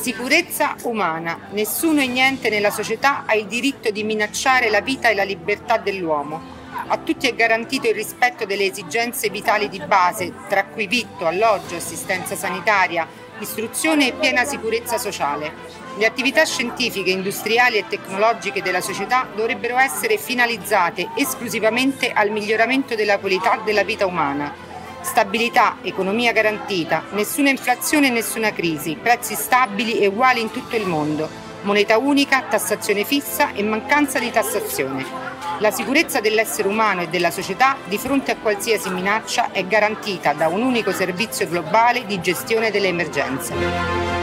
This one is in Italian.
Sicurezza umana. Nessuno e niente nella società ha il diritto di minacciare la vita e la libertà dell'uomo. A tutti è garantito il rispetto delle esigenze vitali di base, tra cui vitto, alloggio, assistenza sanitaria, istruzione e piena sicurezza sociale. Le attività scientifiche, industriali e tecnologiche della società dovrebbero essere finalizzate esclusivamente al miglioramento della qualità della vita umana Stabilità, economia garantita, nessuna inflazione e nessuna crisi, prezzi stabili e uguali in tutto il mondo, moneta unica, tassazione fissa e mancanza di tassazione. La sicurezza dell'essere umano e della società di fronte a qualsiasi minaccia è garantita da un unico servizio globale di gestione delle emergenze.